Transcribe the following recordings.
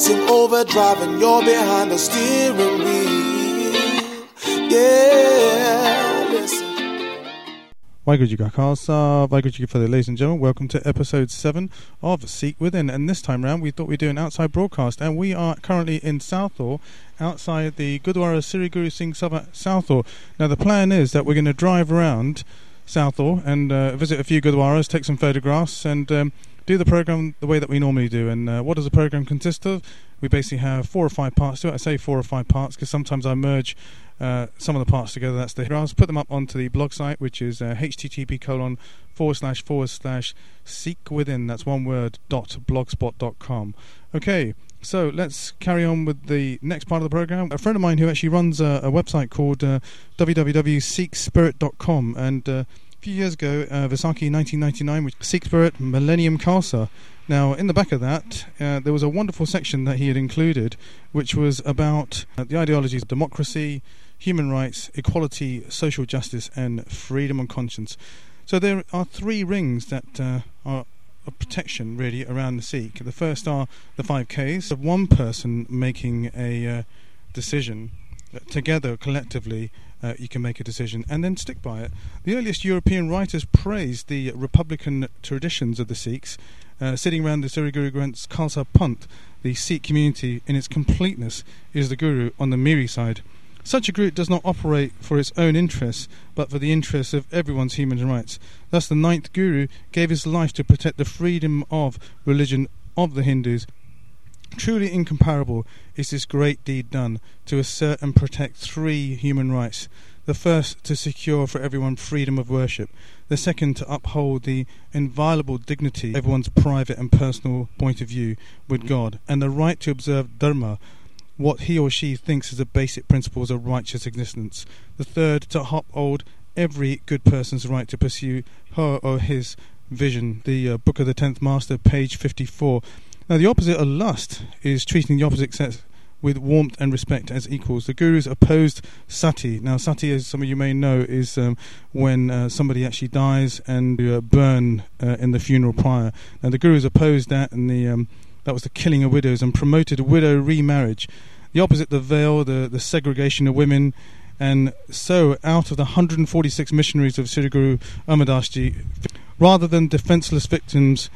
heart's in overdrive and you're behind the steering wheel. Yeah, listen. Ladies and gentlemen. Welcome to episode 7 of Seek Within. And this time round, we thought we'd do an outside broadcast. And we are currently in Southall, outside the Gurdwara Sri Guru Singh Sabha Southall. Now, the plan is that we're going to drive around Southall and uh, visit a few Gurdwaras, take some photographs, and um, do the program the way that we normally do. And uh, what does the program consist of? We basically have four or five parts to it. I say four or five parts because sometimes I merge uh, some of the parts together. That's the I'll put them up onto the blog site, which is uh, http colon forward slash forward slash seek within. That's one word dot blogspot dot com. Okay, so let's carry on with the next part of the program. A friend of mine who actually runs a, a website called uh, www.sikhspirit.com and uh, few years ago, uh, Vaisakhi 1999, which Spirit Millennium Khalsa. Now, in the back of that, uh, there was a wonderful section that he had included, which was about uh, the ideologies of democracy, human rights, equality, social justice, and freedom of conscience. So there are three rings that uh, are of protection really around the Sikh. The first are the five Ks of one person making a uh, decision together collectively. Uh, you can make a decision and then stick by it. The earliest European writers praised the republican traditions of the Sikhs, uh, sitting around the Sri Guru Granth's Khalsa Panth. The Sikh community, in its completeness, is the Guru on the Miri side. Such a group does not operate for its own interests, but for the interests of everyone's human rights. Thus, the ninth Guru gave his life to protect the freedom of religion of the Hindus. Truly incomparable is this great deed done to assert and protect three human rights. The first, to secure for everyone freedom of worship. The second, to uphold the inviolable dignity of everyone's private and personal point of view with God, and the right to observe Dharma, what he or she thinks is the basic principles of righteous existence. The third, to uphold every good person's right to pursue her or his vision. The uh, Book of the Tenth Master, page 54. Now, the opposite of lust is treating the opposite sex with warmth and respect as equals. The Gurus opposed sati. Now, sati, as some of you may know, is um, when uh, somebody actually dies and uh, burn uh, in the funeral pyre. Now, the Gurus opposed that, and the um, that was the killing of widows, and promoted widow remarriage. The opposite, the veil, the, the segregation of women. And so, out of the 146 missionaries of Sri Guru Ji, rather than defenseless victims,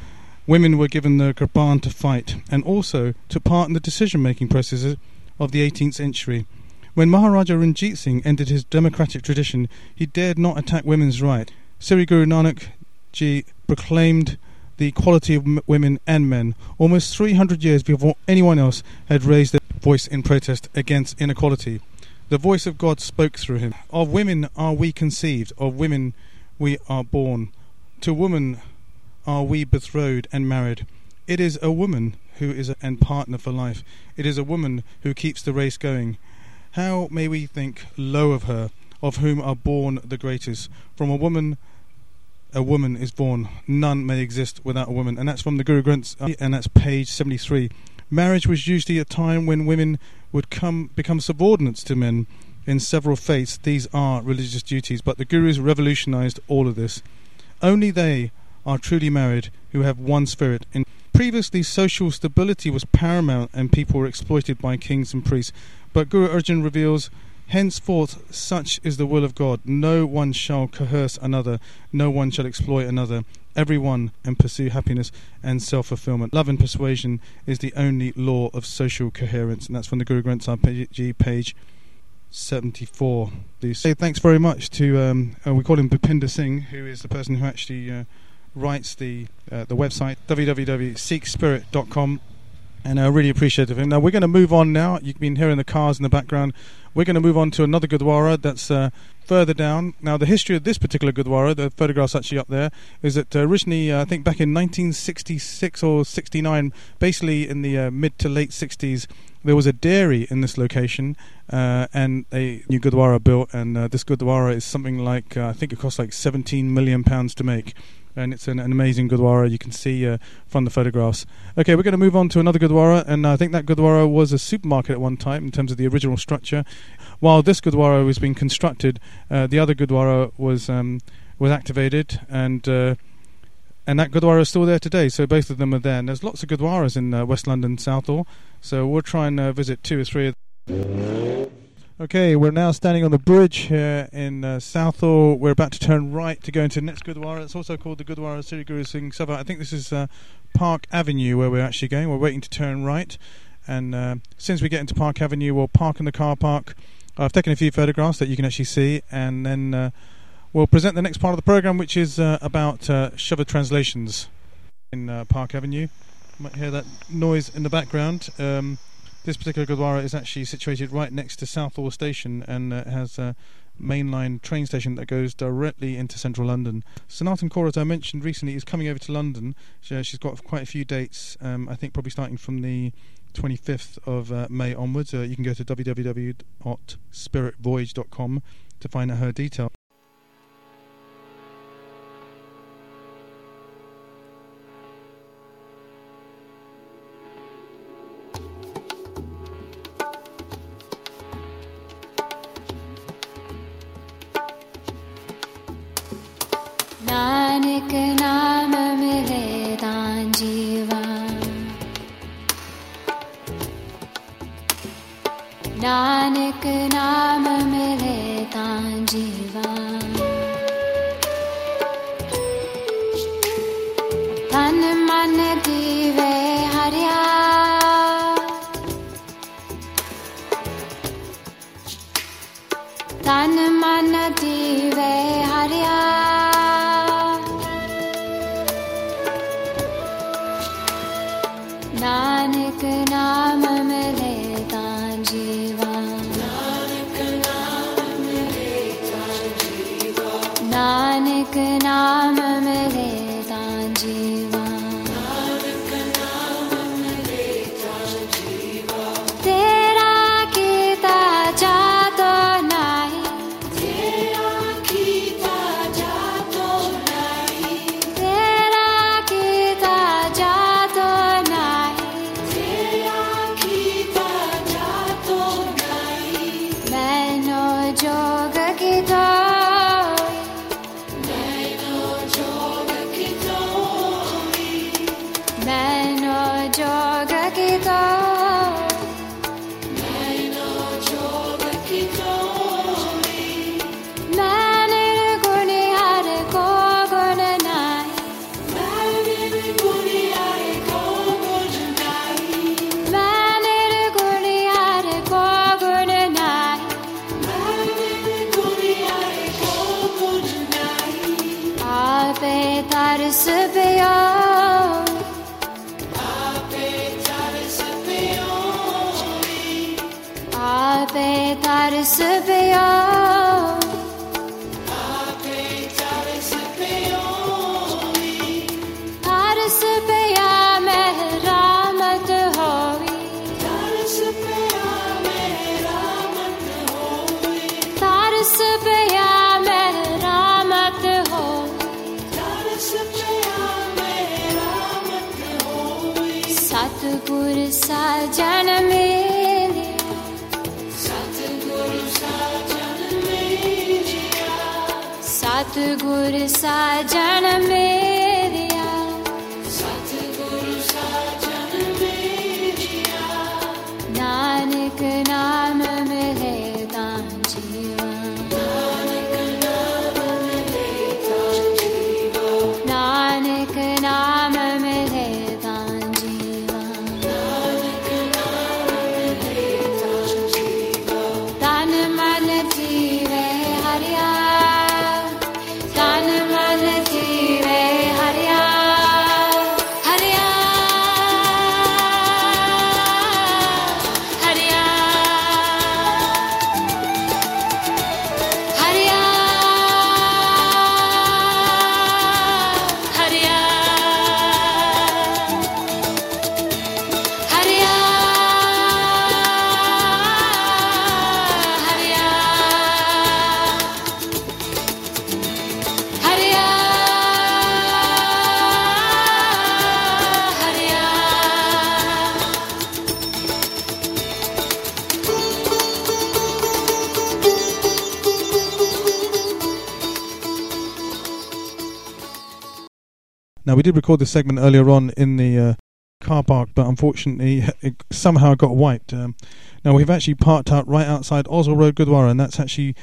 women were given the Kirpan to fight and also to part in the decision making processes of the 18th century. When Maharaja Ranjit Singh ended his democratic tradition, he dared not attack women's right. Sri Guru Nanak Ji proclaimed the equality of women and men almost 300 years before anyone else had raised their voice in protest against inequality. The voice of God spoke through him. Of women are we conceived, of women we are born. To woman are we betrothed and married. It is a woman who is a and partner for life. It is a woman who keeps the race going. How may we think low of her, of whom are born the greatest? From a woman, a woman is born. None may exist without a woman. And that's from the Guru Granth, and that's page 73. Marriage was usually a time when women would come become subordinates to men. In several faiths, these are religious duties, but the Gurus revolutionized all of this. Only they are truly married who have one spirit. In previously, social stability was paramount and people were exploited by kings and priests. But Guru Arjan reveals, henceforth, such is the will of God. No one shall coerce another, no one shall exploit another. Every one and pursue happiness and self fulfillment. Love and persuasion is the only law of social coherence, and that's from the Guru Granth Sahib page 74. Say thanks very much to, um, uh, we call him Bhupinder Singh, who is the person who actually. Uh, writes the uh, the website www.sikhspirit.com and I really appreciate it. Now we're going to move on now. You've been hearing the cars in the background. We're going to move on to another Gurdwara that's uh, further down. Now the history of this particular Gurdwara, the photograph's actually up there, is that uh, originally uh, I think back in 1966 or 69, basically in the uh, mid to late 60s, there was a dairy in this location, uh, and a new Gurdwara built, and uh, this Gurdwara is something like uh, I think it cost like 17 million pounds to make. And it's an, an amazing Gurdwara. You can see uh, from the photographs. Okay, we're going to move on to another Gurdwara, and I think that Gurdwara was a supermarket at one time in terms of the original structure. While this Gurdwara was being constructed, uh, the other Gurdwara was um, was activated, and uh, and that Gurdwara is still there today. So both of them are there. And there's lots of Gurdwaras in uh, West London, Southall. So we'll try and uh, visit two or three of them. Okay, we're now standing on the bridge here in uh, Southall. We're about to turn right to go into next Gurdwara. It's also called the Gurdwara Sri Guru Singh Sabha. I think this is uh, Park Avenue where we're actually going. We're waiting to turn right. And uh, since we get into Park Avenue, we'll park in the car park. I've taken a few photographs that you can actually see, and then uh, we'll present the next part of the program, which is uh, about uh, translations in uh, Park Avenue. You might hear that noise in the background. Um, this particular Gurdwara is actually situated right next to Southall Station and uh, has a mainline train station that goes directly into central London. Snatam Kaur, as I mentioned recently, is coming over to London. She, she's got quite a few dates, um, I think probably starting from the 25th of uh, May onwards. Uh, you can go to www.spiritvoyage.com to find out her details. तन मन दीवे हरिया सतगुर साजन मेरे सतगुर साजन मेरिया Now, we did record this segment earlier on in the uh, car park, but unfortunately, it somehow got wiped. Um, now, we've actually parked out right outside Oswald Road, Gurdwara, and that's actually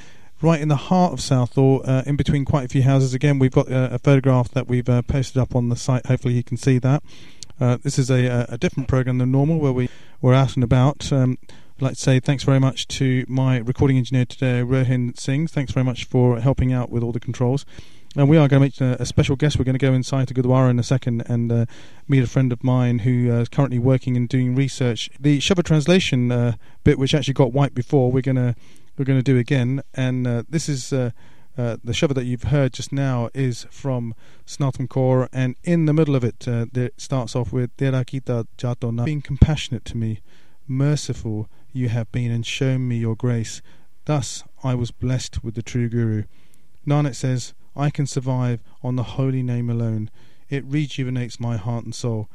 right in the heart of Southall, uh, in between quite a few houses. Again, we've got a, a photograph that we've uh, posted up on the site. Hopefully, you can see that. Uh, this is a, a different program than normal, where we we're out and about. Um, I'd like to say thanks very much to my recording engineer today, Rohin Singh. Thanks very much for helping out with all the controls. And we are going to meet a, a special guest. We're going to go inside to Gurdwara in a second and uh, meet a friend of mine who uh, is currently working and doing research. The Shabad translation uh, bit, which actually got wiped before, we're going to we're going to do again. And uh, this is uh, uh, the Shabad that you've heard just now is from Snatam Kaur, and in the middle of it, it starts off with Tera Kita being compassionate to me, merciful you have been, and shown me your grace. Thus I was blessed with the true Guru. Nanak says, I can survive on the holy name alone. It rejuvenates my heart and soul.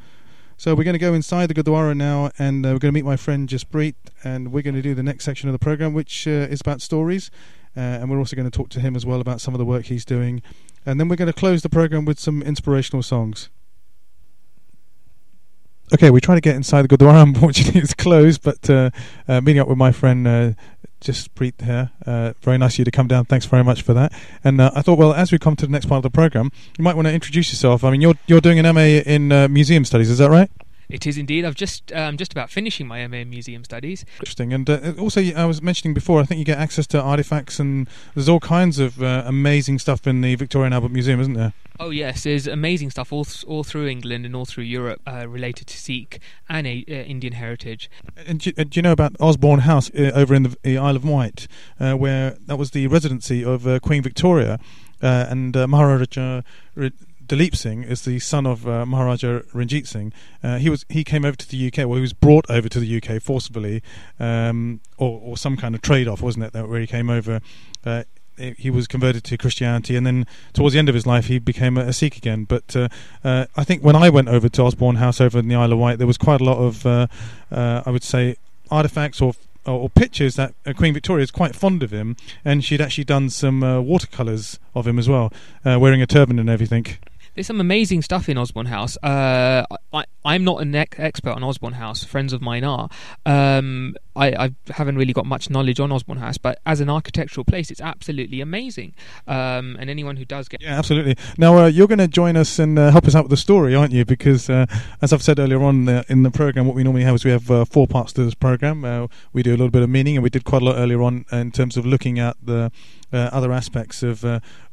So we're going to go inside the Gurdwara now, and uh, we're going to meet my friend Jaspreet, and we're going to do the next section of the program, which uh, is about stories, uh, and we're also going to talk to him as well about some of the work he's doing, and then we're going to close the program with some inspirational songs. Okay, we try to get inside the Gurdwara. Unfortunately, it's closed. But uh, uh, meeting up with my friend uh, Jaspreet here. Uh, very nice of you to come down. Thanks very much for that. And uh, I thought, well, as we come to the next part of the program, you might want to introduce yourself. I mean, you're you're doing an MA in uh, museum studies, is that right? It is indeed. I've just um, just about finishing my MA in Museum Studies. Interesting. And uh, also, I was mentioning before, I think you get access to artifacts, and there's all kinds of uh, amazing stuff in the Victoria and Albert Museum, isn't there? Oh yes, there's amazing stuff all th- all through England and all through Europe uh, related to Sikh and uh, Indian heritage. And do, uh, do, you know about Osborne House uh, over in the, the, Isle of Wight, where that was the residency of Queen Victoria and Maharaja Dalip Singh is the son of uh, Maharaja Ranjit Singh. Uh, he was he came over to the UK. Well, he was brought over to the UK forcibly, um, or, or some kind of trade off, wasn't it? That where he came over. Uh, he was converted to Christianity, and then towards the end of his life, he became a, Sikh again. But uh, uh, I think when I went over to Osborne House over in the Isle of Wight, there was quite a lot of, uh, I would say, artifacts or or pictures that uh, Queen Victoria is quite fond of him, and she'd actually done some uh, watercolors of him as well, uh, wearing a turban and everything. There's some amazing stuff in Osborne House. Uh, I, I'm not an expert on Osborne House. Friends of mine are. Um, I, I, haven't really got much knowledge on Osborne House, but as an architectural place, it's absolutely amazing. Um, and anyone who does get yeah, absolutely. Now uh, you're going to join us and uh, help us out with the story, aren't you? Because uh, as I've said earlier on uh, in the program, what we normally have is we have uh, four parts to this program. Uh, we do a little bit of meaning, and we did quite a lot earlier on in terms of looking at the other aspects of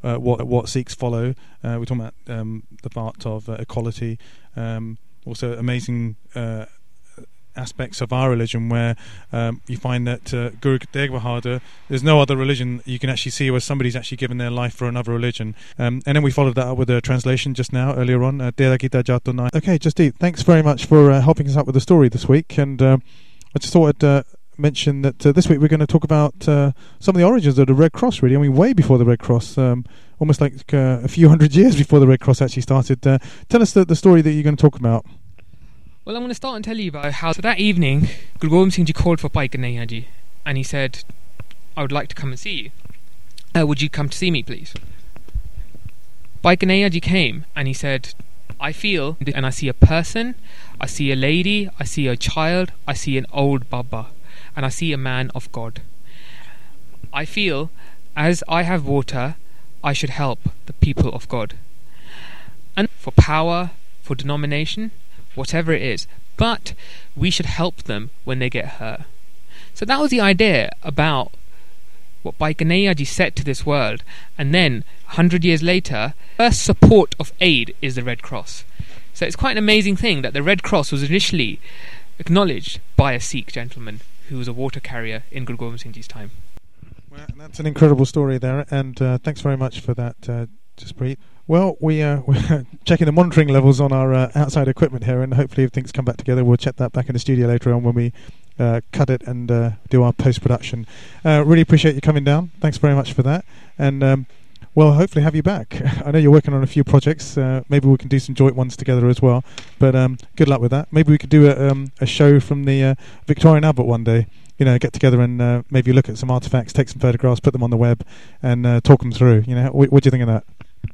what what Sikhs follow. we're talking about um, the part of equality. Um, also, amazing aspects of our religion where um, you find that uh, Guru Tegh Bahadur, there's no other religion you can actually see where somebody's actually given their life for another religion. Um, and then we followed that up with a translation just now, earlier on. Uh, okay, Jasdeep, thanks very much for uh, helping us out with the story this week. And uh, I just thought I'd uh, mention that uh, this week we're going to talk about uh, some of the origins of the Red Cross, really. I mean, way before the Red Cross, um, almost like a few hundred years before the Red Cross actually started. Tell us the, the story that you're going to talk about. Well, I'm going to start and tell you about how so that evening, Guru Gobind Singh Ji called for Bhai Kanhaiya Ji, and he said, I would like to come and see you. Uh, would you come to see me, please? Bhai Kanhaiya Ji came, and he said, I feel, and I see a person, I see a lady, I see a child, I see an old Baba, and I see a man of God. I feel, as I have water, I should help the people of God. And for power, for denomination, whatever it is. But we should help them when they get hurt. So that was the idea about what Bhai Kanhaiya Ji said to this world. And then, 100 years later, first support of aid is the Red Cross. So it's quite an amazing thing that the Red Cross was initially acknowledged by a Sikh gentleman who was a water carrier in Guru Gobind Singh Ji's time. Well, that's an incredible story there, and uh, thanks very much for that, uh, Jaspreet. Well, we, uh, we're checking the monitoring levels on our uh, outside equipment here, and hopefully, if things come back together, we'll check that back in the studio later on when we uh, cut it and uh, do our post production. Uh, really appreciate you coming down. Thanks very much for that, and um, well, hopefully, have you back. I know you're working on a few projects. Uh, maybe we can do some joint ones together as well. But um, good luck with that. Maybe we could do a, um, a show from the Victoria and Albert one day you know, get together and maybe look at some artifacts, take some photographs, put them on the web, and talk them through. You know, what, what do you think of that?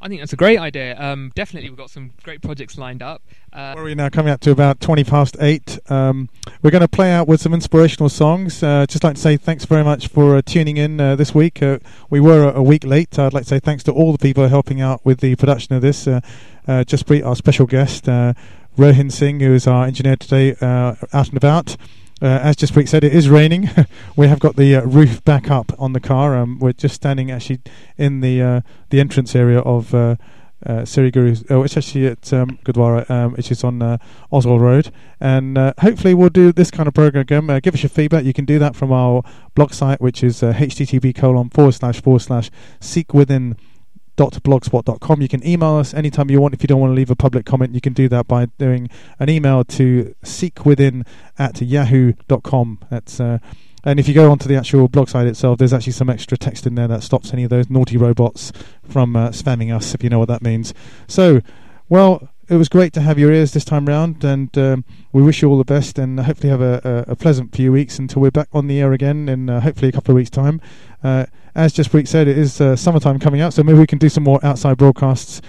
I think that's a great idea. Um, definitely, we've got some great projects lined up. Uh, Where are we now? Coming up to about 20 past 8. Um, we're going to play out with some inspirational songs. Uh, just like to say thanks very much for uh, tuning in uh, this week. Uh, we were a, a week late. I'd like to say thanks to all the people helping out with the production of this. Uh, uh, Jaspreet, our special guest, uh, Rohin Singh, who is our engineer today, uh, out and about. Uh, as Jaspreet said, it is raining. we have got the uh, roof back up on the car. Um, we're just standing actually in the uh, the entrance area of uh, uh, Siri Guru. Oh, it's actually at um, Gurdwara, um, which is on uh, Oswald Road. And uh, hopefully, we'll do this kind of program again. Give us your feedback. You can do that from our blog site, which is http colon forward slash forward slash seek within blogspot.com. You can email us anytime you want. If you don't want to leave a public comment, you can do that by doing an email to seekwithin at yahoo.com. That's uh, and if you go onto the actual blog site itself, there's actually some extra text in there that stops any of those naughty robots from uh, spamming us, if you know what that means. So, well, it was great to have your ears this time round, and um, we wish you all the best, and hopefully have a, a, a pleasant few weeks until we're back on the air again in uh, hopefully a couple of weeks' time. Uh, as Jaspreet said, it is uh, summertime coming out, so maybe we can do some more outside broadcasts.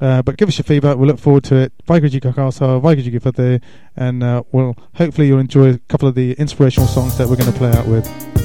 Uh, but give us your feedback. We'll look forward to it. Waheguru Kakasa, Waheguru Fateh, and uh, we'll hopefully you'll enjoy a couple of the inspirational songs that we're going to play out with.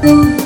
No doubt